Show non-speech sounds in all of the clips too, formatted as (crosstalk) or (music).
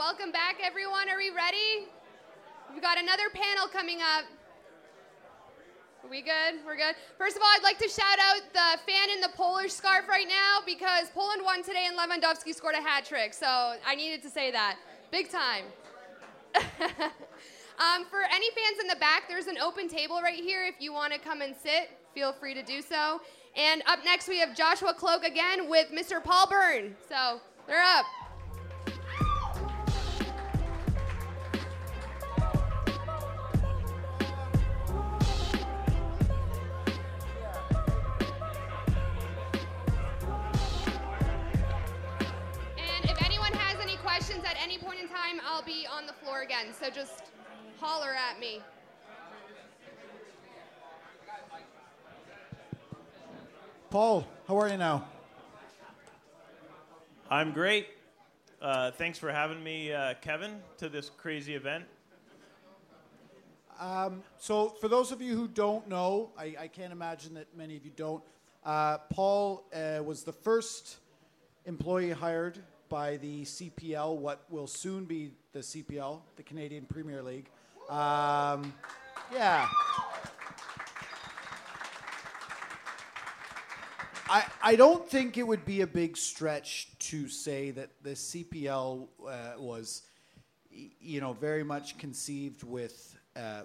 welcome back, everyone. Are we ready? We've got another panel coming up. Are we good? We're good. First of all, I'd like to shout out the fan in the Polish scarf right now because Poland won today and Lewandowski scored a hat trick. So I needed to say that. Big time. (laughs) um, for any fans in the back, there's an open table right here. If you want to come and sit, feel free to do so. And up next, we have Joshua Kloke again with Mr. Paul Byrne. So they're up. On again. So just holler at me. Paul, how are you now? I'm great. Uh, thanks for having me, uh, Kevin, to this crazy event. So, for those of you who don't know, I, I can't imagine that many of you don't. Uh, Paul uh, was the first employee hired by the CPL, what will soon be the CPL, the Canadian Premier League. Um, yeah. I, I don't think it would be a big stretch to say that the CPL uh, was, you know, very much conceived with uh,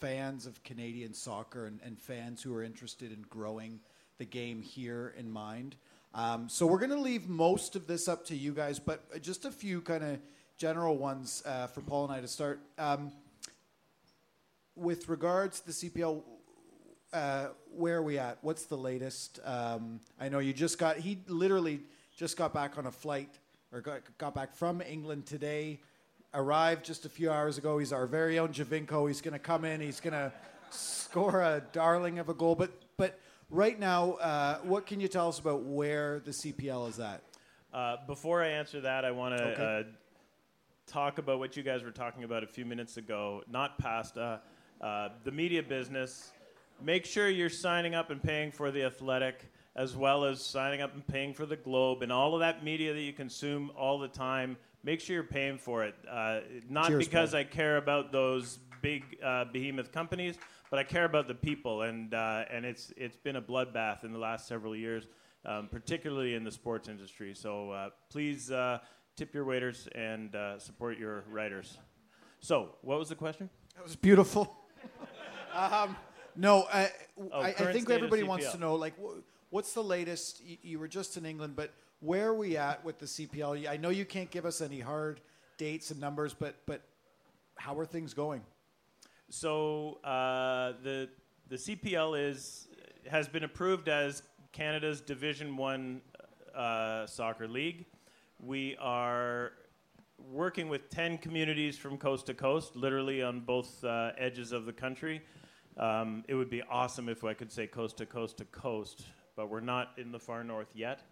fans of Canadian soccer and, and fans who are interested in growing the game here in mind. Um, so we're going to leave most of this up to you guys, but just a few kind of general ones uh, for Paul and I to start. Um, with regards to the CPL, uh, where are we at? What's the latest? Um, I know you just got, he literally just got back on a flight or got, got back from England today, arrived just a few hours ago. He's our very own Giovinco. He's going to come in, he's going to score a darling of a goal. But, but right now, uh, what can you tell us about where the CPL is at? Uh, before I answer that, I want to Okay. uh, talk about what you guys were talking about a few minutes ago. Not pasta, uh, the media business. Make sure you're signing up and paying for the Athletic, as well as signing up and paying for the Globe and all of that media that you consume all the time. Make sure you're paying for it. Uh, not Cheers, because Paul. I care about those big uh, behemoth companies, but I care about the people, and uh, and it's it's been a bloodbath in the last several years, um, particularly in the sports industry. So uh, please uh, tip your waiters and uh, support your writers. So, what was the question? That was beautiful. (laughs) um, no, Oh, I, I think everybody wants to know, like, wh- what's the latest? You, you were just in England, but where are we at with the CPL? I know you can't give us any hard dates and numbers, but but how are things going? So uh, the the CPL is has been approved as Canada's Division One uh, soccer league. We are working with ten communities from coast to coast, literally on both uh, edges of the country. Um, it would be awesome if I could say coast to coast to coast, but we're not in the far north yet.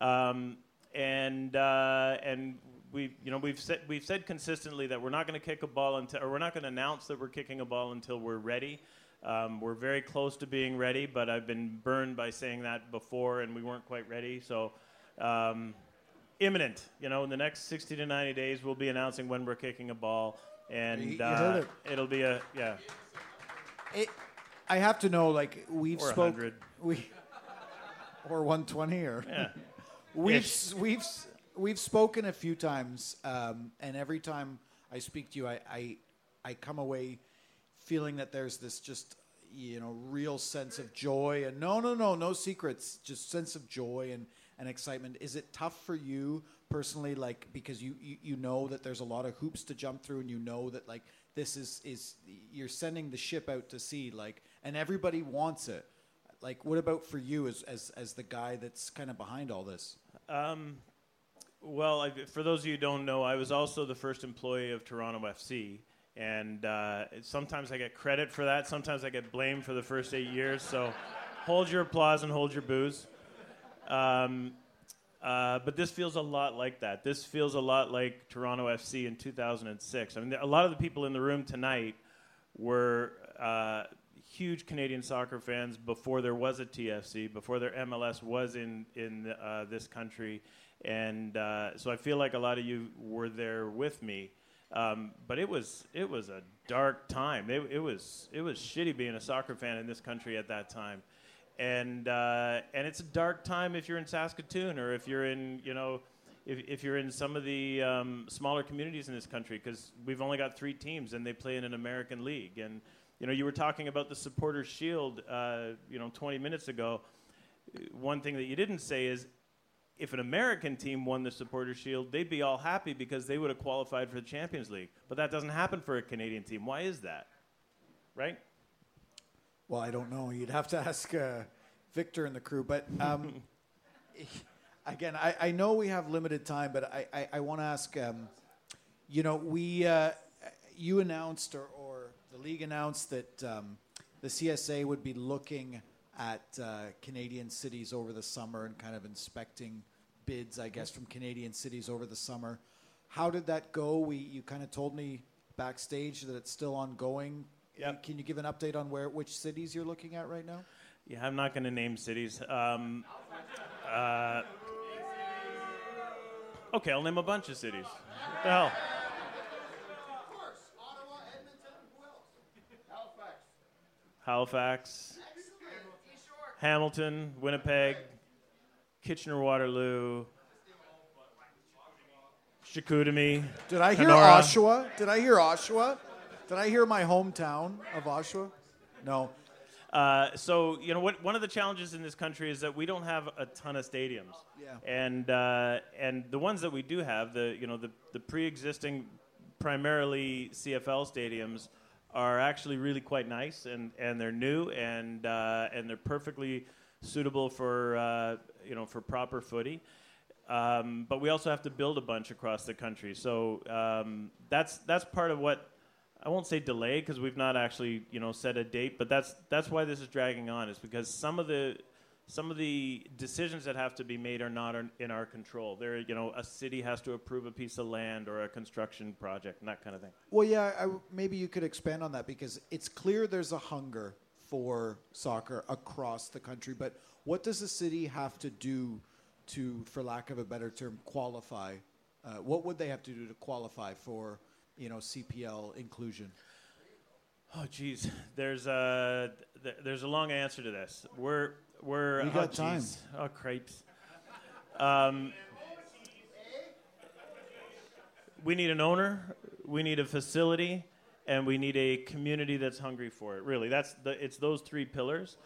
Um, and uh, and we you know we've said we've said consistently that we're not going to kick a ball until or we're not going to announce that we're kicking a ball until we're ready. Um, we're very close to being ready, but I've been burned by saying that before, and we weren't quite ready. So. Um, imminent, you know, in the next 60 to 90 days, we'll be announcing when we're kicking a ball, and uh, it. it'll be a yeah. It, I have to know, like, we've Or spoke 100. we or one twenty or Yeah. (laughs) We've Ish. we've we've spoken a few times, um, and every time I speak to you, I, I I come away feeling that there's this just you know real sense of joy and no no no no secrets, just sense of joy and and excitement. Is it tough for you personally, like because you you, you know that there's a lot of hoops to jump through, and you know that like this is is you're sending the ship out to sea, like, and everybody wants it. Like, what about for you as as as the guy that's kind of behind all this? Um, well, I, for those of you who don't know, I was also the first employee of Toronto FC, and uh, sometimes I get credit for that. Sometimes I get blamed for the first eight years. So, (laughs) hold your applause and hold your booze. Um, uh, but this feels a lot like that. This feels a lot like Toronto FC in 2006. I mean, a lot of the people in the room tonight were uh, huge Canadian soccer fans before there was a TFC, before their MLS was in in uh, this country, and uh, so I feel like a lot of you were there with me. Um, but it was it was a dark time. It, it was it was shitty being a soccer fan in this country at that time, and uh, and it's a dark time if you're in Saskatoon or if you're in you know if, if you're in some of the um, smaller communities in this country because we've only got three teams and they play in an American league and you know you were talking about the supporters shield uh, you know 20 minutes ago one thing that you didn't say is if an American team won the Supporters Shield, they'd be all happy because they would have qualified for the Champions League. But that doesn't happen for a Canadian team. Why is that? Right? Well, I don't know. You'd have to (laughs) ask uh, Victor and the crew. But um, (laughs) again, I, I, know we have limited time, but I, I, I want to ask. Um, you know, we uh, you announced or, or, the league announced that um, the CSA would be looking at uh, Canadian cities over the summer and kind of inspecting bids, I guess, from Canadian cities over the summer. How did that go? We you kind of told me backstage that it's still ongoing. Yep. Can you give an update on where which cities you're looking at right now? Yeah, I'm not going to name cities. Um, uh, okay, I'll name a bunch of cities. What the hell? Halifax, Hamilton, Winnipeg, Kitchener Waterloo, Chicoutimi. Did I hear Kenora. Oshawa? Did I hear Oshawa? Did I hear my hometown of Oshawa? No. Uh, so you know what? One of the challenges in this country is that we don't have a ton of stadiums. Yeah. And uh, and the ones that we do have, the you know the the pre-existing, primarily CFL stadiums, are actually really quite nice and, and they're new and uh, and they're perfectly suitable for uh, you know for proper footy. Um, but we also have to build a bunch across the country. So um, that's that's part of what I won't say delay because we've not actually you know set a date. But that's that's why this is dragging on. Is because some of the some of the decisions that have to be made are not in our control. There, you know, a city has to approve a piece of land or a construction project and that kind of thing. Well, yeah, I, maybe you could expand on that because it's clear there's a hunger for soccer across the country. But what does the city have to do to, for lack of a better term, qualify? Uh, what would they have to do to qualify for, you know, CPL inclusion? Oh, geez, there's a there's a long answer to this. We're we're we oh, got time. Oh, crepes. Um, we need an owner. We need a facility, and we need a community that's hungry for it. Really, that's the. It's those three pillars.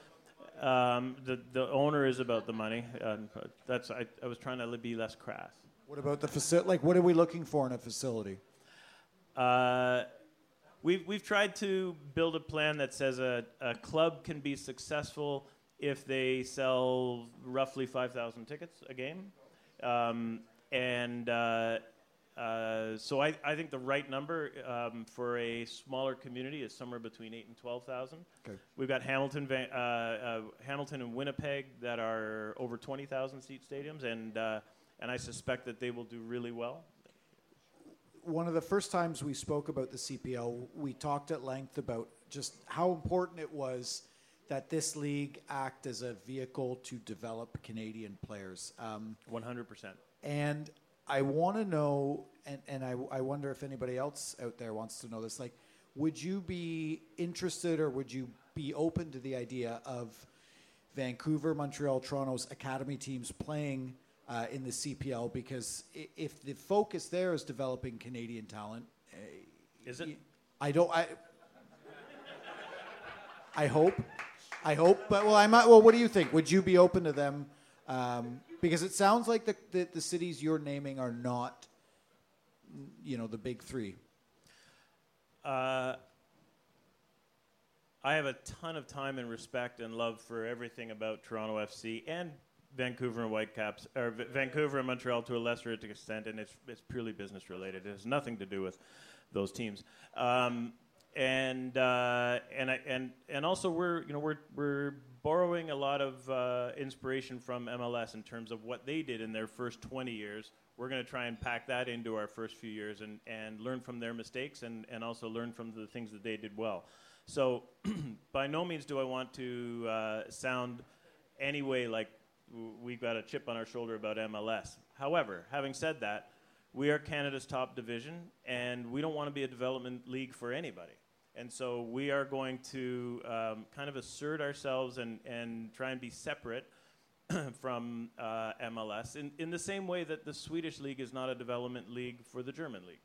Um, the the owner is about the money. Um, that's I, I was trying to be less crass. What about the facility? Like, what are we looking for in a facility? Uh, we've we've tried to build a plan that says a, a club can be successful if they sell roughly 5,000 tickets a game. Um, and uh, uh, so I, I, think the right number um, for a smaller community is somewhere between 8 and 12,000. Okay. We've got Hamilton, uh, uh, Hamilton and Winnipeg that are over 20,000 seat stadiums, and, uh, and I suspect that they will do really well. One of the first times we spoke about the CPL, we talked at length about just how important it was that this league act as a vehicle to develop Canadian players. Um, 100%. And I want to know, and, and I, I wonder if anybody else out there wants to know this, like, would you be interested or would you be open to the idea of Vancouver, Montreal, Toronto's academy teams playing uh, in the CPL? Because if the focus there is developing Canadian talent, uh, is it? I don't. I. I hope. I hope. But well, I might. Well, what do you think? Would you be open to them? Um, because it sounds like the, the, the cities you're naming are not, you know, the big three. Uh, I have a ton of time and respect and love for everything about Toronto FC and Vancouver and Whitecaps, or v- Vancouver and Montreal to a lesser extent, and it's it's purely business related. It has nothing to do with those teams. Um, and uh, and I, and and also we're you know we're we're borrowing a lot of uh, inspiration from MLS in terms of what they did in their first 20 years. We're going to try and pack that into our first few years and, and learn from their mistakes and, and also learn from the things that they did well. So, (clears throat) by no means do I want to uh, sound anyway like we've got a chip on our shoulder about MLS. However, having said that, we are Canada's top division, and we don't want to be a development league for anybody. And so we are going to um, kind of assert ourselves and, and try and be separate (clears throat) from uh, MLS in, in the same way that the Swedish league is not a development league for the German league.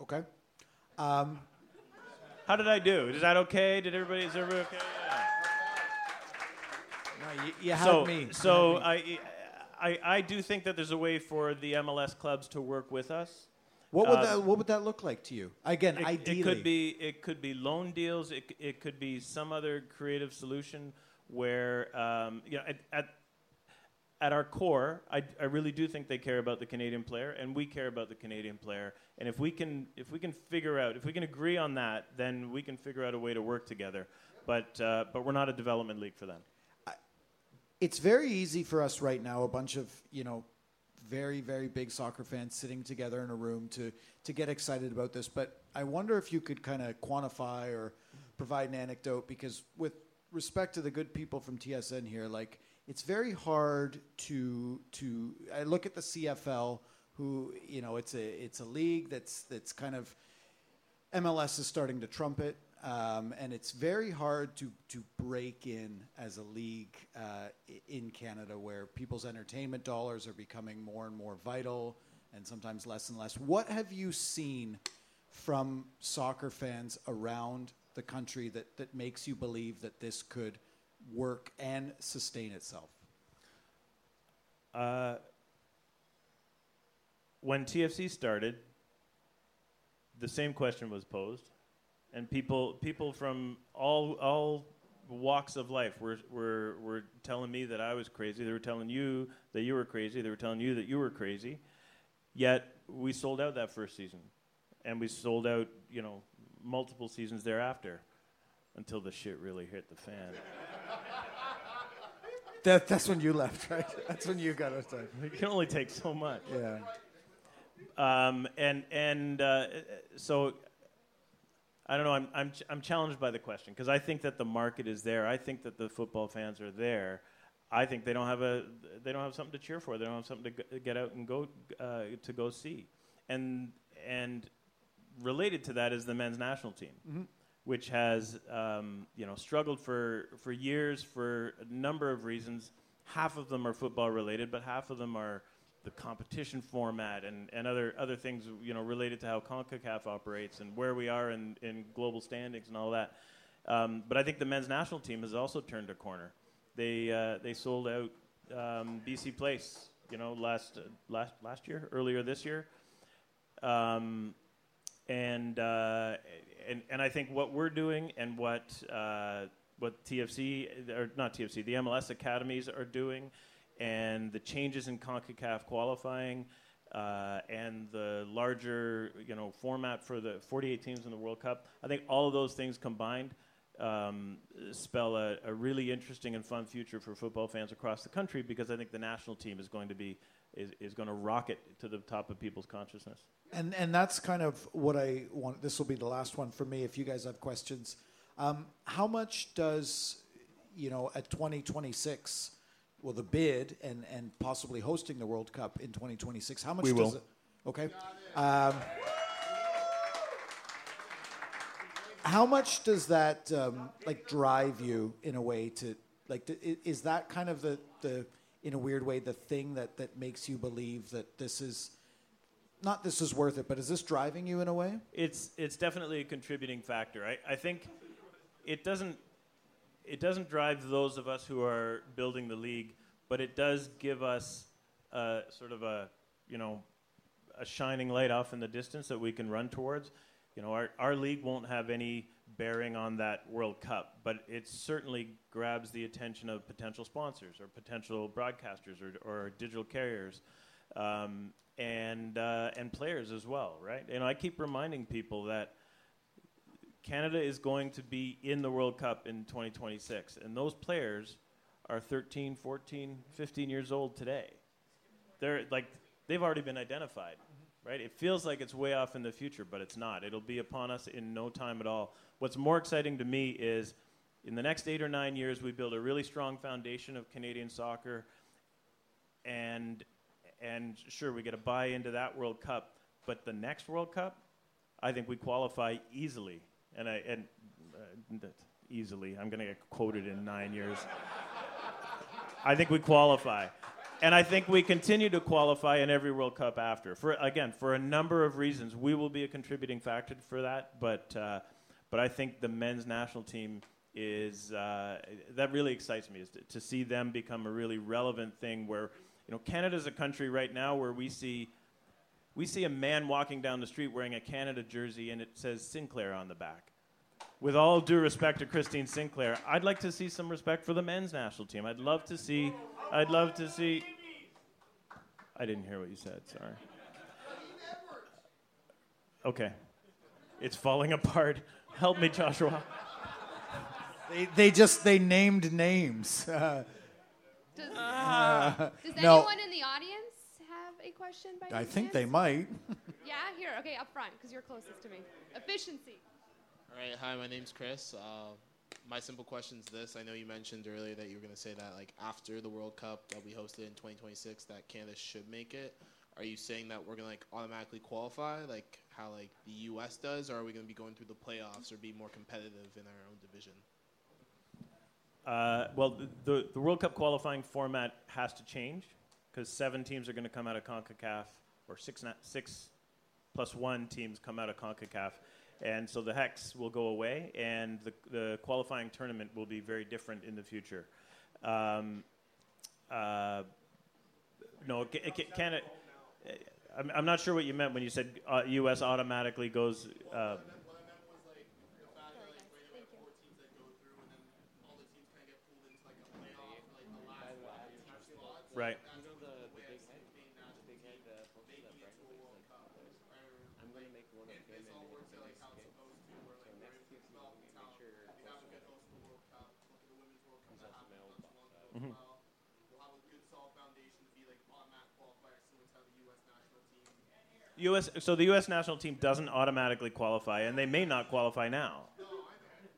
Okay. Um, How did I do? Is that okay? Did everybody? Is everybody okay? Yeah. no, you, you had so, me. So had me. I, I, I do think that there's a way for the MLS clubs to work with us. What would uh, that what would that look like to you? Again, It, ideally, it could be it could be loan deals. It, it could be some other creative solution where um, you know at, at at our core, I, I really do think they care about the Canadian player, and we care about the Canadian player. And if we can if we can figure out if we can agree on that, then we can figure out a way to work together. But uh, but we're not a development league for them. it's very easy for us right now, a bunch of you know very very big soccer fans sitting together in a room to to get excited about this. But I wonder if you could kind of quantify or provide an anecdote because with respect to the good people from TSN here, like it's very hard to to I look at the CFL who you know it's a it's a league that's that's kind of MLS is starting to trumpet, um, and it's very hard to to break in as a league uh, in Canada, where people's entertainment dollars are becoming more and more vital, and sometimes less and less. What have you seen from soccer fans around the country that that makes you believe that this could work and sustain itself? Uh, when TFC started, the same question was posed, and people people from all all walks of life were, were were telling me that I was crazy. They were telling you that you were crazy. They were telling you that you were crazy. Yet we sold out that first season, and we sold out you know multiple seasons thereafter, until the shit really hit the fan. (laughs) That, that's when you left, right? (laughs) That's when you got outside. (laughs) it can only take so much. Yeah. um, and and uh, so I don't know. I'm I'm ch- I'm challenged by the question because I think that the market is there. I think that the football fans are there. I think they don't have a they don't have something to cheer for. They don't have something to g- get out and go uh, to go see. And and related to that is the men's national team, which has um, you know struggled for for years for a number of reasons. Half of them are football related, but half of them are the competition format and, and other other things you know related to how CONCACAF operates and where we are in, in global standings and all that. Um, but I think the men's national team has also turned a corner. They uh, they sold out um, BC Place, you know, last uh, last last year, earlier this year, um, and uh, and and I think what we're doing and what uh, what TFC or not TFC, the MLS academies are doing, and the changes in Concacaf qualifying. Uh, and the larger, you know, format for the 48 teams in the World Cup. I think all of those things combined um, spell a, a really interesting and fun future for football fans across the country because I think the national team is going to be is, is going to rocket to the top of people's consciousness. And and that's kind of what I want. This will be the last one for me. If you guys have questions, um, how much does you know at 2026? Well, the bid and and possibly hosting the World Cup in 2026. How much We does will. it? Okay. Um, how much does that um, like drive you in a way to like? To, is that kind of the the in a weird way the thing that that makes you believe that this is not this is worth it, but is this driving you in a way? It's it's definitely a contributing factor. I, I think it doesn't it doesn't drive those of us who are building the league, but it does give us uh, sort of a you know a shining light off in the distance that we can run towards. You know, our our league won't have any bearing on that World Cup, but it certainly grabs the attention of potential sponsors or potential broadcasters or, or digital carriers. Um, and uh, and players as well, right? And I keep reminding people that Canada is going to be in the World Cup in 2026, and those players are 13, 14, 15 years old today. They're like they've already been identified, right? It feels like it's way off in the future, but it's not. It'll be upon us in no time at all. What's more exciting to me is in the next eight or nine years, we build a really strong foundation of Canadian soccer, and and sure, we get a buy into that World Cup, but the next World Cup, I think we qualify easily, and I and uh, easily. I'm going to get quoted in nine years. I think we qualify. And I think we continue to qualify in every World Cup after. For again, for a number of reasons, we will be a contributing factor for that. But uh, but I think the men's national team is uh, that really excites me is to, to, see them become a really relevant thing. Where you know Canada's a country right now where we see we see a man walking down the street wearing a Canada jersey and it says Sinclair on the back with all due respect to Christine Sinclair, I'd like to see some respect for the men's national team. I'd love to see. I'd love to see. I didn't hear what you said. Sorry. Okay, it's falling apart. Help me, Joshua. They, they just they named names. Uh, (laughs) does, uh, does no. anyone in the audience have a question? By I think they might. (laughs) yeah, here. Okay, up front, because you're closest to me. Efficiency. All right. Hi, my name's Chris. Uh, my simple question is this: I know you mentioned earlier that you were going to say that like after the World Cup that we hosted in 2026, that Canada should make it. Are you saying that we're going to like automatically qualify, like how like the U.S. does, or are we going to be going through the playoffs or be more competitive in our own division? Uh, well, the, the World Cup qualifying format has to change because seven teams are going to come out of CONCACAF, or six, six plus one teams come out of CONCACAF. And so the hex will go away, and the, the qualifying tournament will be very different in the future. Um, uh, no, it, it, can it? I'm, I'm not sure what you meant when you said uh, U.S. automatically goes. Uh, right. U.S. So the U.S. national team doesn't automatically qualify, and they may not qualify now.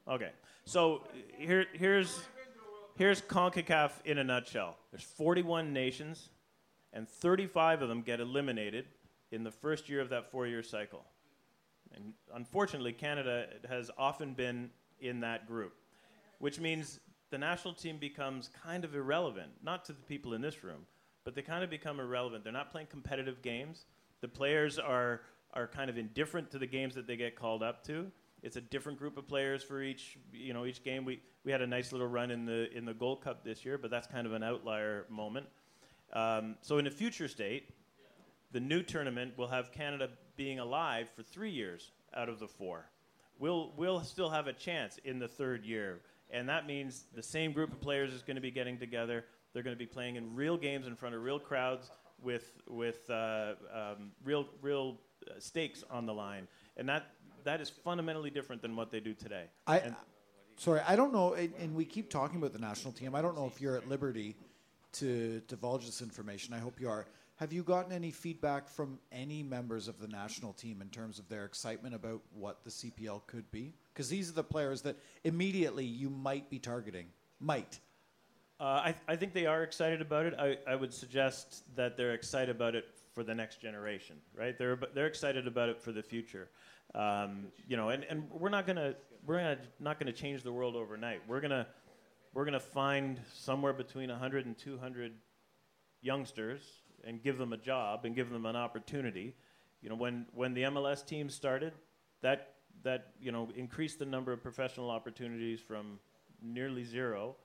Okay. So here, here's here's Concacaf in a nutshell. There's 41 nations, and 35 of them get eliminated in the first year of that four-year cycle. And unfortunately, Canada has often been in that group, which means the national team becomes kind of irrelevant, not to the people in this room, but they kind of become irrelevant. They're not playing competitive games. The players are are kind of indifferent to the games that they get called up to. It's a different group of players for each you know each game. We we had a nice little run in the in the Gold Cup this year, but that's kind of an outlier moment. Um, so in a future state, the new tournament will have Canada being alive for three years out of the four. We'll we'll still have a chance in the third year, and that means the same group of players is going to be getting together. They're going to be playing in real games in front of real crowds with with uh, um, real real uh, stakes on the line, and that that is fundamentally different than what they do today. I, and sorry, I don't know, and, and, we keep talking about the national team. I don't know if you're at liberty to divulge this information. I hope you are. Have you gotten any feedback from any members of the national team in terms of their excitement about what the CPL could be? Because these are the players that immediately you might be targeting. Might. Uh, I, I think they are excited about it. I, I would suggest that they're excited about it for the next generation, right? They're, they're excited about it for the future. Um, you know, and, and we're not gonna we're gonna, not gonna change the world overnight. We're gonna we're gonna find somewhere between 100 and 200 youngsters and give them a job and give them an opportunity. You know, when when the MLS team started, that that you know increased the number of professional opportunities from nearly zero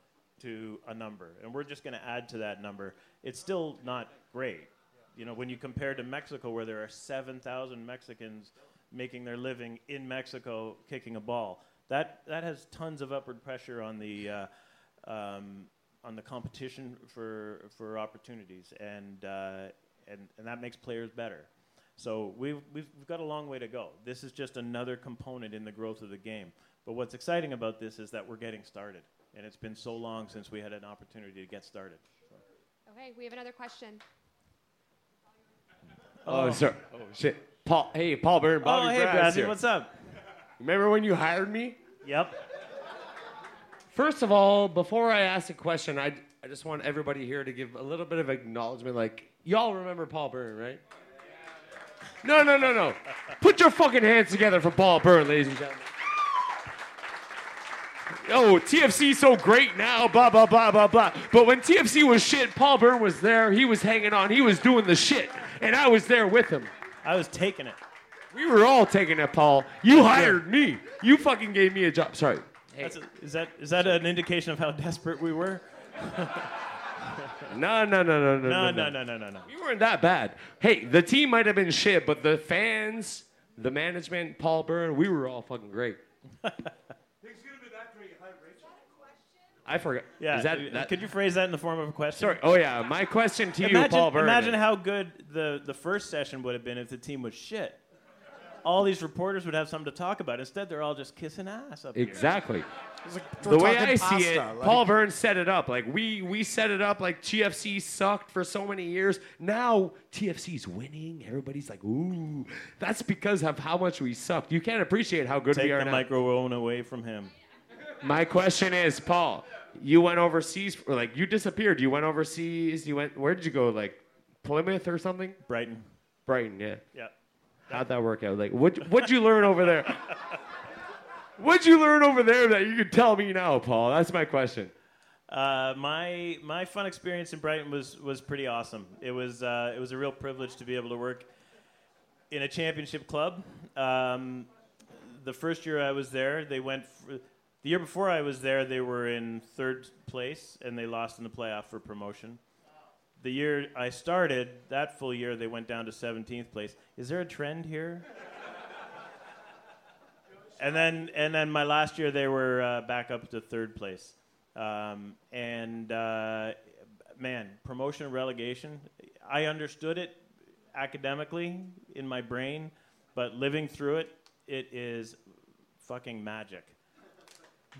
to a number, and we're just going to add to that number. It's still not great. You know, when you compare to Mexico, where there are 7,000 Mexicans making their living in Mexico kicking a ball, that, that has tons of upward pressure on the, uh, um, on the competition for, for opportunities, and, uh, and, and that makes players better. So we've, we've, we've got a long way to go. This is just another component in the growth of the game. But what's exciting about this is that we're getting started and it's been so long since we had an opportunity to get started. So. Okay, we have another question. Oh, oh sorry. Oh, shit. Paul, hey, Paul Byrne, Bobby oh, hey, Brassy, what's up? Remember when you hired me? Yep. First of all, before I ask a question, I, I just want everybody here to give a little bit of acknowledgement. Like, y'all remember Paul Byrne, right? No, no, no, no. Put your fucking hands together for Paul Byrne, ladies and gentlemen. Oh, TFC so great now, blah, blah, blah, blah, blah. But when TFC was shit, Paul Byrne was there. He was hanging on. He was doing the shit. And I was there with him. I was taking it. We were all taking it, Paul. You hired me. You fucking gave me a job. Sorry. That's a, is that is that an indication of how desperate we were? No, no, no, no, no, No, no, no, no, no, no. We weren't that bad. Hey, the team might have been shit, but the fans, the management, Paul Byrne, we were all fucking great. (laughs) I forgot. Yeah. Is that, that could you phrase that in the form of a question? Sorry. Oh yeah. My question to you, Imagine, Paul Byrne. imagine how good the, the first session would have been if the team was shit. All these reporters would have something to talk about. Instead, they're all just kissing ass up here. Exactly. It's like the way talking I see it, like- Paul Burns set it up. Like we we set it up. Like TFC sucked for so many years. Now TFC's winning. Everybody's like, ooh. That's because of how much we sucked. You can't appreciate how good Take we are Take the now. microphone away from him. My question is, Paul, you went overseas, or like you disappeared. You went overseas. You went. Where did you go? Like Plymouth or something? Brighton. Brighton. Yeah. Yeah. How'd that work out? Like, what what'd you learn over there? (laughs) What'd you learn over there that you could tell me now, Paul? That's my question. Uh, my my fun experience in Brighton was was pretty awesome. It was uh, it was a real privilege to be able to work in a championship club. Um, the first year I was there, they went. f the year before I was there, they were in third place and they lost in the playoff for promotion. The year I started, that full year, they went down to 17th place. Is there a trend here? (laughs) and then and then my last year they were uh, back up to third place um, and uh, man promotion and relegation i understood it academically in my brain but living through it it is fucking magic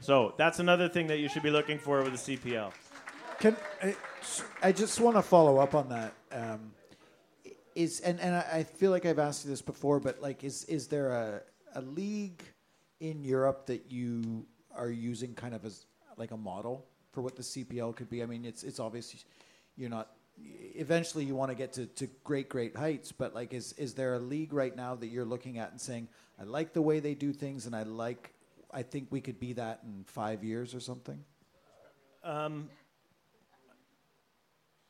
so that's another thing that you should be looking for with the cpl Can I, I just want to follow up on that? Um, is and, and I feel like I've asked you this before, but like, is is there a a league in Europe that you are using kind of as like a model for what the CPL could be? I mean, it's it's obvious you're not. Eventually, you want to get to, to great great heights, but like, is is there a league right now that you're looking at and saying, I like the way they do things, and I like, I think we could be that in five years or something? um,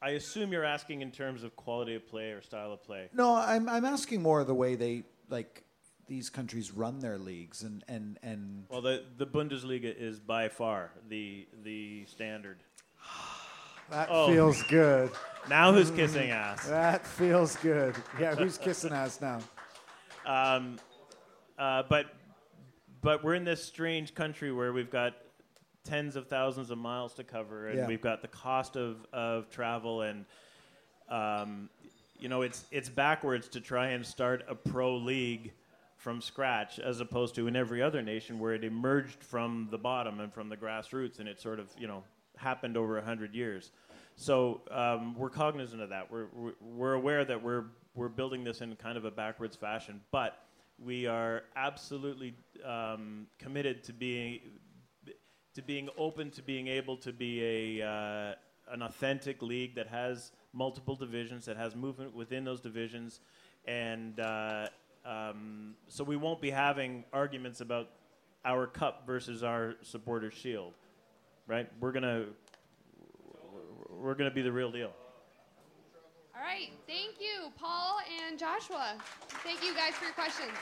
i assume you're asking in terms of quality of play or style of play No, I'm I'm asking more the way they like these countries run their leagues and and and well the, the bundesliga is by far the the standard (sighs) that Oh. feels good. now who's kissing (laughs) ass That feels good. Yeah, who's kissing ass now? Um, uh, but but we're in this strange country where we've got tens of thousands of miles to cover, and Yeah. we've got the cost of, of travel, and um, you know it's it's backwards to try and start a pro league from scratch, as opposed to in every other nation where it emerged from the bottom and from the grassroots, and it sort of you know happened over a hundred years. So um, we're cognizant of that. We're, we're we're aware that we're we're building this in kind of a backwards fashion, but we are absolutely um, committed to being to being open to being able to be a uh, an authentic league that has multiple divisions, that has movement within those divisions, and uh, um, so we won't be having arguments about our cup versus our supporter shield, right? We're gonna we're gonna be the real deal. All right. Thank you, Paul and Joshua. Thank you guys for your questions.